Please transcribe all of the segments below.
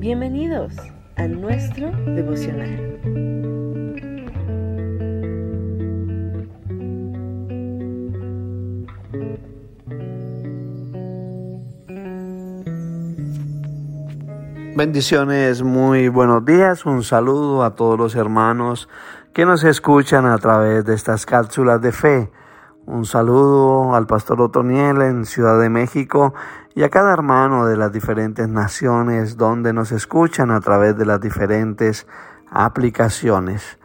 Bienvenidos a nuestro devocional. Bendiciones, muy buenos días, un saludo a todos los hermanos que nos escuchan a través de estas cápsulas de fe. Un saludo al pastor Otoniel en Ciudad de México y a cada hermano de las diferentes naciones donde nos escuchan a través de las diferentes aplicaciones.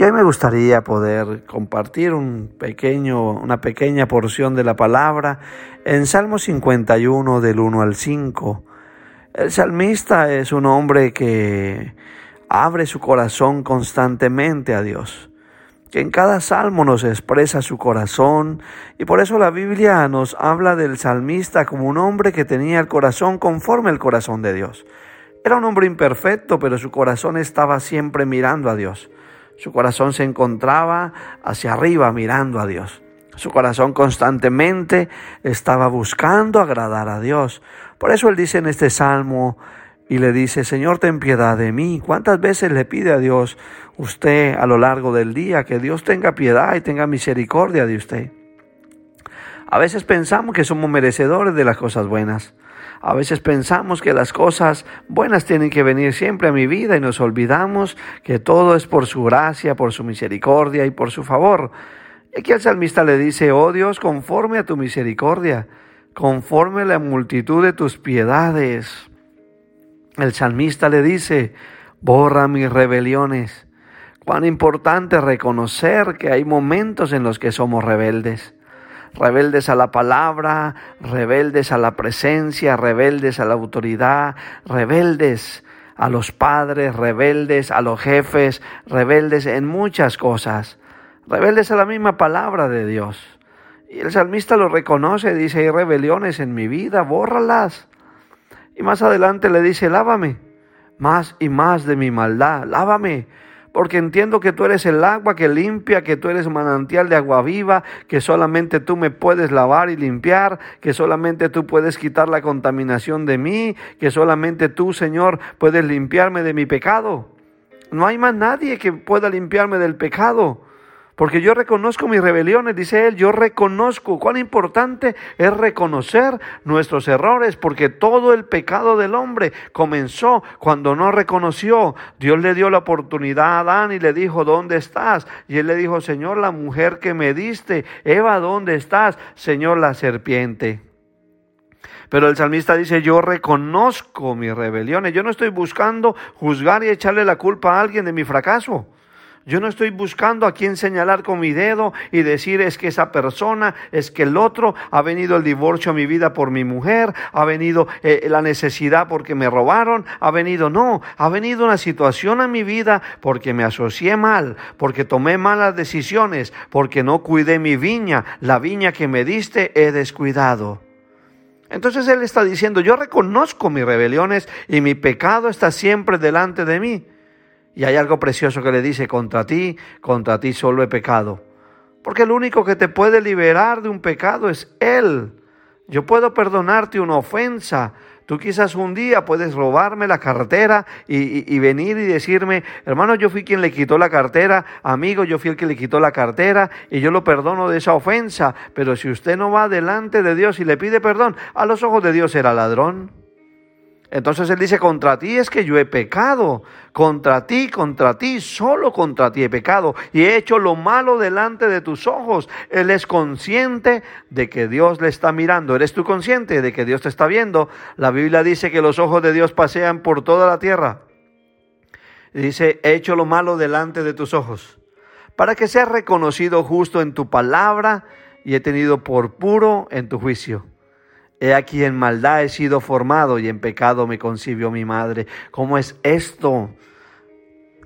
Y hoy me gustaría poder compartir un pequeño, una pequeña porción de la palabra en Salmo 51 del 1 al 5. El salmista es un hombre que abre su corazón constantemente a Dios que en cada salmo nos expresa su corazón y por eso la Biblia nos habla del salmista como un hombre que tenía el corazón conforme al corazón de Dios. Era un hombre imperfecto, pero su corazón estaba siempre mirando a Dios. Su corazón se encontraba hacia arriba mirando a Dios. Su corazón constantemente estaba buscando agradar a Dios. Por eso él dice en este salmo, y le dice, Señor, ten piedad de mí. ¿Cuántas veces le pide a Dios usted a lo largo del día que Dios tenga piedad y tenga misericordia de usted? A veces pensamos que somos merecedores de las cosas buenas. A veces pensamos que las cosas buenas tienen que venir siempre a mi vida y nos olvidamos que todo es por su gracia, por su misericordia y por su favor. Y aquí el salmista le dice, oh Dios, conforme a tu misericordia, conforme a la multitud de tus piedades el salmista le dice, borra mis rebeliones. Cuán importante reconocer que hay momentos en los que somos rebeldes. Rebeldes a la palabra, rebeldes a la presencia, rebeldes a la autoridad, rebeldes a los padres, rebeldes a los jefes, rebeldes en muchas cosas, rebeldes a la misma palabra de Dios. Y el salmista lo reconoce, dice, hay rebeliones en mi vida, bórralas. Y más adelante le dice, lávame más y más de mi maldad, lávame, porque entiendo que tú eres el agua que limpia, que tú eres manantial de agua viva, que solamente tú me puedes lavar y limpiar, que solamente tú puedes quitar la contaminación de mí, que solamente tú, Señor, puedes limpiarme de mi pecado. No hay más nadie que pueda limpiarme del pecado. Porque yo reconozco mis rebeliones, dice él, yo reconozco cuán importante es reconocer nuestros errores, porque todo el pecado del hombre comenzó cuando no reconoció. Dios le dio la oportunidad a Adán y le dijo, ¿dónde estás? Y él le dijo, Señor, la mujer que me diste, Eva, ¿dónde estás? Señor, la serpiente. Pero el salmista dice, yo reconozco mis rebeliones, yo no estoy buscando juzgar y echarle la culpa a alguien de mi fracaso. Yo no estoy buscando a quién señalar con mi dedo y decir es que esa persona, es que el otro, ha venido el divorcio a mi vida por mi mujer, ha venido eh, la necesidad porque me robaron, ha venido, no, ha venido una situación a mi vida porque me asocié mal, porque tomé malas decisiones, porque no cuidé mi viña, la viña que me diste he descuidado. Entonces él está diciendo, yo reconozco mis rebeliones y mi pecado está siempre delante de mí. Y hay algo precioso que le dice, contra ti, contra ti solo he pecado. Porque el único que te puede liberar de un pecado es Él. Yo puedo perdonarte una ofensa. Tú quizás un día puedes robarme la cartera y, venir y decirme, hermano, yo fui quien le quitó la cartera, amigo, yo fui el que le quitó la cartera y yo lo perdono de esa ofensa. Pero si usted no va delante de Dios y le pide perdón, a los ojos de Dios era ladrón. Entonces él dice, contra ti es que yo he pecado, contra ti, contra ti, solo contra ti he pecado y he hecho lo malo delante de tus ojos. Él es consciente de que Dios le está mirando. ¿Eres tú consciente de que Dios te está viendo? La Biblia dice que los ojos de Dios pasean por toda la tierra. dice, he hecho lo malo delante de tus ojos, para que seas reconocido justo en tu palabra y he tenido por puro en tu juicio. He aquí en maldad he sido formado y en pecado me concibió mi madre. ¿Cómo es esto?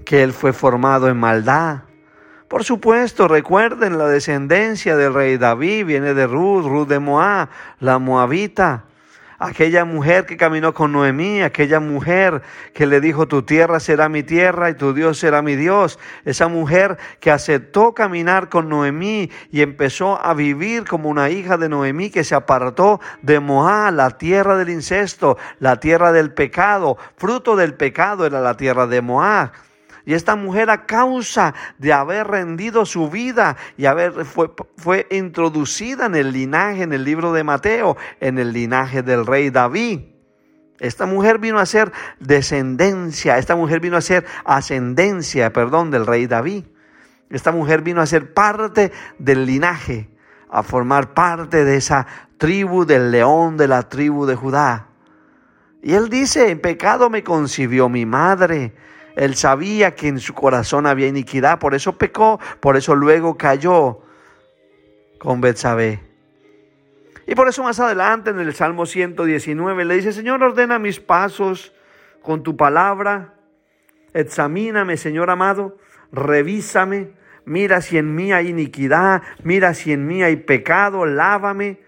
Que él fue formado en maldad. Por supuesto, recuerden la descendencia del rey David, viene de Ruth, Ruth de Moab, la moabita. Aquella mujer que caminó con Noemí, aquella mujer que le dijo, tu tierra será mi tierra y tu Dios será mi Dios, esa mujer que aceptó caminar con Noemí y empezó a vivir como una hija de Noemí que se apartó de Moab, la tierra del incesto, la tierra del pecado, fruto del pecado era la tierra de Moab. Y esta mujer a causa de haber rendido su vida y haber fue, fue introducida en el linaje, en el libro de Mateo, en el linaje del rey David. Esta mujer vino a ser descendencia, esta mujer vino a ser ascendencia, perdón, del rey David. Esta mujer vino a ser parte del linaje, a formar parte de esa tribu del león de la tribu de Judá. Y él dice, en pecado me concibió mi madre. Él sabía que en su corazón había iniquidad, por eso pecó, por eso luego cayó con Betsabé. Y por eso más adelante en el Salmo 119 le dice, Señor, ordena mis pasos con tu palabra, examíname, Señor amado, revísame, mira si en mí hay iniquidad, mira si en mí hay pecado, lávame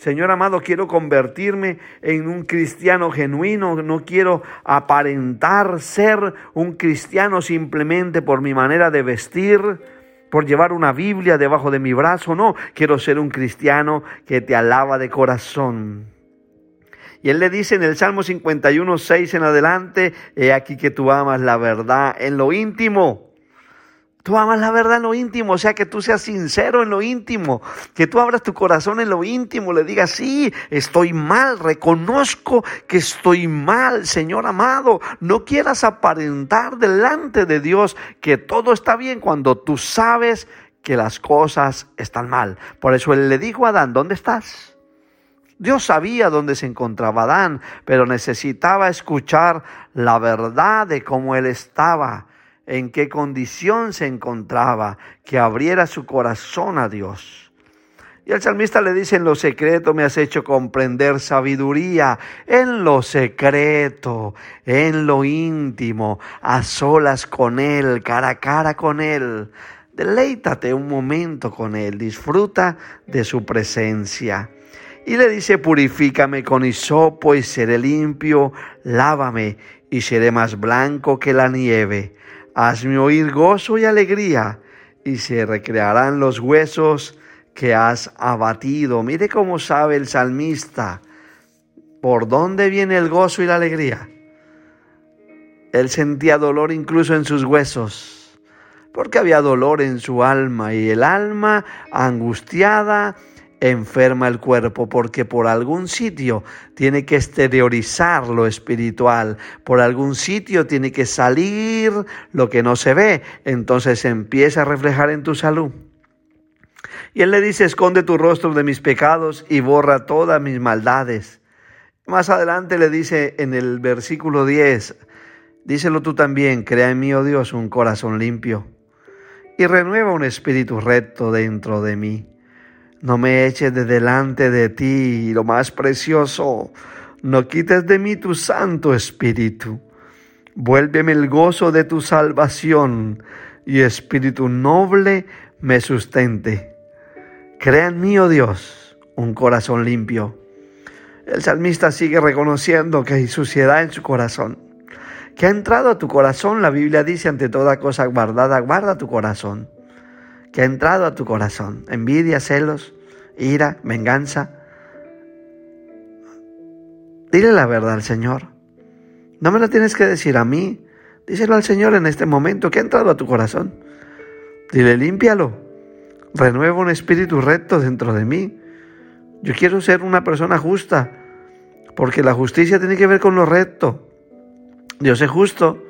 Señor amado, quiero convertirme en un cristiano genuino, no quiero aparentar ser un cristiano simplemente por mi manera de vestir, por llevar una Biblia debajo de mi brazo, no, quiero ser un cristiano que te alaba de corazón. Y él le dice en el Salmo 51, 6 en adelante, he aquí que tú amas la verdad en lo íntimo Tú amas la verdad en lo íntimo, o sea, que tú seas sincero en lo íntimo, que tú abras tu corazón en lo íntimo, le digas, sí, estoy mal, reconozco que estoy mal, Señor amado. No quieras aparentar delante de Dios que todo está bien cuando tú sabes que las cosas están mal. Por eso él le dijo a Adán, ¿dónde estás? Dios sabía dónde se encontraba Adán, pero necesitaba escuchar la verdad de cómo él estaba en qué condición se encontraba, que abriera su corazón a Dios. Y el salmista le dice, en lo secreto me has hecho comprender sabiduría, en lo secreto, en lo íntimo, a solas con Él, cara a cara con Él. Deleítate un momento con Él, disfruta de su presencia. Y le dice, purifícame con hisopo y seré limpio, lávame y seré más blanco que la nieve. Hazme oír gozo y alegría, y se recrearán los huesos que has abatido. Mire cómo sabe el salmista por dónde viene el gozo y la alegría. Él sentía dolor incluso en sus huesos, porque había dolor en su alma, y el alma angustiada enferma el cuerpo porque por algún sitio tiene que exteriorizar lo espiritual, por algún sitio tiene que salir lo que no se ve, entonces empieza a reflejar en tu salud. Y él le dice, esconde tu rostro de mis pecados y borra todas mis maldades. Más adelante le dice en el versículo 10, díselo tú también, crea en mí, oh Dios, un corazón limpio y renueva un espíritu recto dentro de mí. No me eches de delante de ti lo más precioso. No quites de mí tu Santo Espíritu. Vuélveme el gozo de tu salvación y Espíritu noble me sustente. Crea en mí, oh Dios, un corazón limpio. El salmista sigue reconociendo que hay suciedad en su corazón. Que ha entrado a tu corazón, la Biblia dice, ante toda cosa guardada, guarda tu corazón que ha entrado a tu corazón. Envidia, celos, ira, venganza. Dile la verdad al Señor. No me la tienes que decir a mí. Díselo al Señor en este momento que ha entrado a tu corazón. Dile, límpialo. Renueva un espíritu recto dentro de mí. Yo quiero ser una persona justa, porque la justicia tiene que ver con lo recto. Dios es justo,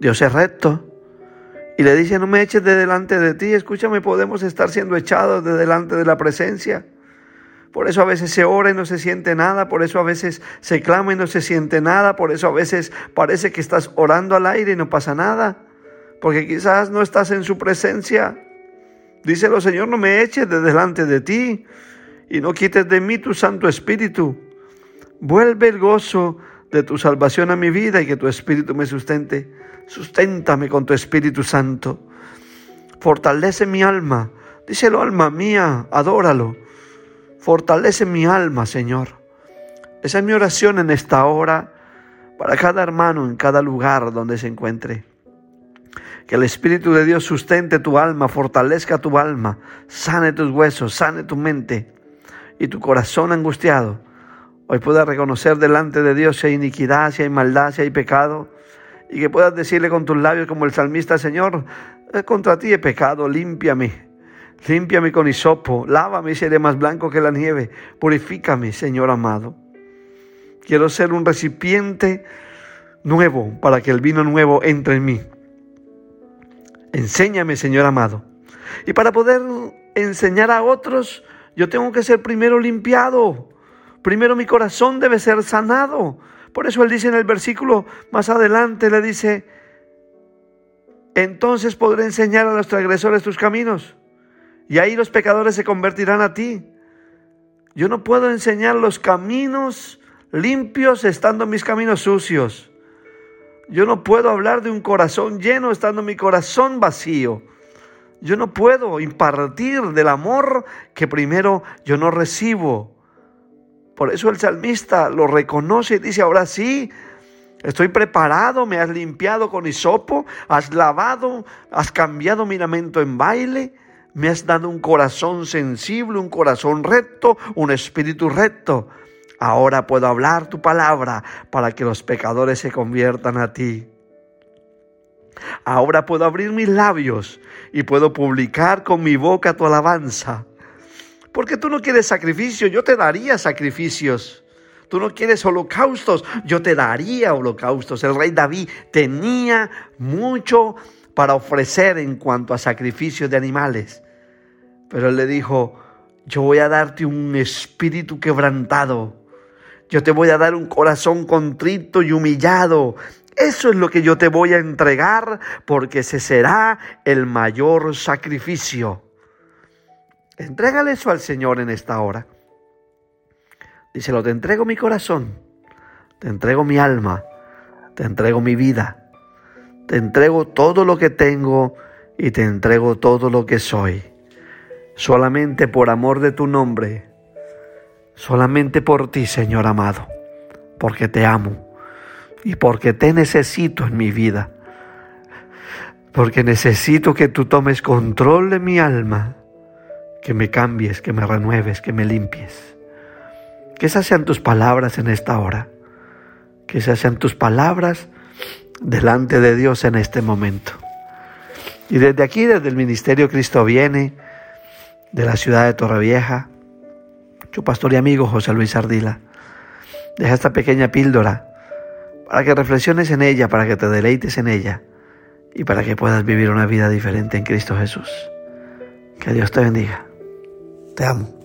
Dios es recto y le dice, no me eches de delante de ti, escúchame, podemos estar siendo echados de delante de la presencia. Por eso a veces se ora y no se siente nada, por eso a veces se clama y no se siente nada, por eso a veces parece que estás orando al aire y no pasa nada, porque quizás no estás en su presencia. Díselo, Señor, no me eches de delante de ti y no quites de mí tu Santo Espíritu. Vuelve el gozo de tu salvación a mi vida y que tu Espíritu me sustente. Susténtame con tu Espíritu Santo. Fortalece mi alma. Díselo, alma mía, adóralo. Fortalece mi alma, Señor. Esa es mi oración en esta hora para cada hermano en cada lugar donde se encuentre. Que el Espíritu de Dios sustente tu alma, fortalezca tu alma, sane tus huesos, sane tu mente y tu corazón angustiado. Hoy puedas reconocer delante de Dios si hay iniquidad, si hay maldad, si hay pecado. Y que puedas decirle con tus labios como el salmista, Señor, eh, contra ti he pecado, límpiame. Límpiame con hisopo, lávame y seré más blanco que la nieve. Purifícame, Señor amado. Quiero ser un recipiente nuevo para que el vino nuevo entre en mí. Enséñame, Señor amado. Y para poder enseñar a otros, yo tengo que ser primero limpiado. Primero mi corazón debe ser sanado. Por eso él dice en el versículo más adelante, le dice, entonces podré enseñar a los transgresores tus caminos. Y ahí los pecadores se convertirán a ti. Yo no puedo enseñar los caminos limpios estando mis caminos sucios. Yo no puedo hablar de un corazón lleno estando mi corazón vacío. Yo no puedo impartir del amor que primero yo no recibo. Por eso el salmista lo reconoce y dice, ahora sí, estoy preparado, me has limpiado con hisopo, has lavado, has cambiado mi lamento en baile, me has dado un corazón sensible, un corazón recto, un espíritu recto. Ahora puedo hablar tu palabra para que los pecadores se conviertan a ti. Ahora puedo abrir mis labios y puedo publicar con mi boca tu alabanza. Porque tú no quieres sacrificio, yo te daría sacrificios. Tú no quieres holocaustos, yo te daría holocaustos. El rey David tenía mucho para ofrecer en cuanto a sacrificios de animales. Pero él le dijo, yo voy a darte un espíritu quebrantado yo te voy a dar un corazón contrito y humillado. Eso es lo que yo te voy a entregar porque ese será el mayor sacrificio. Entrégale eso al Señor en esta hora. Díselo, te entrego mi corazón, te entrego mi alma, te entrego mi vida, te entrego todo lo que tengo y te entrego todo lo que soy. Solamente por amor de tu nombre solamente por ti, Señor amado, porque te amo y porque te necesito en mi vida, porque necesito que tú tomes control de mi alma, que me cambies, que me renueves, que me limpies. Que esas sean tus palabras en esta hora, que esas sean tus palabras delante de Dios en este momento. Y desde aquí, desde el Ministerio Cristo viene, de la ciudad de Torrevieja, tu pastor y amigo José Luis Ardila. Deja esta pequeña píldora para que reflexiones en ella, para que te deleites en ella y para que puedas vivir una vida diferente en Cristo Jesús. Que Dios te bendiga. Te amo.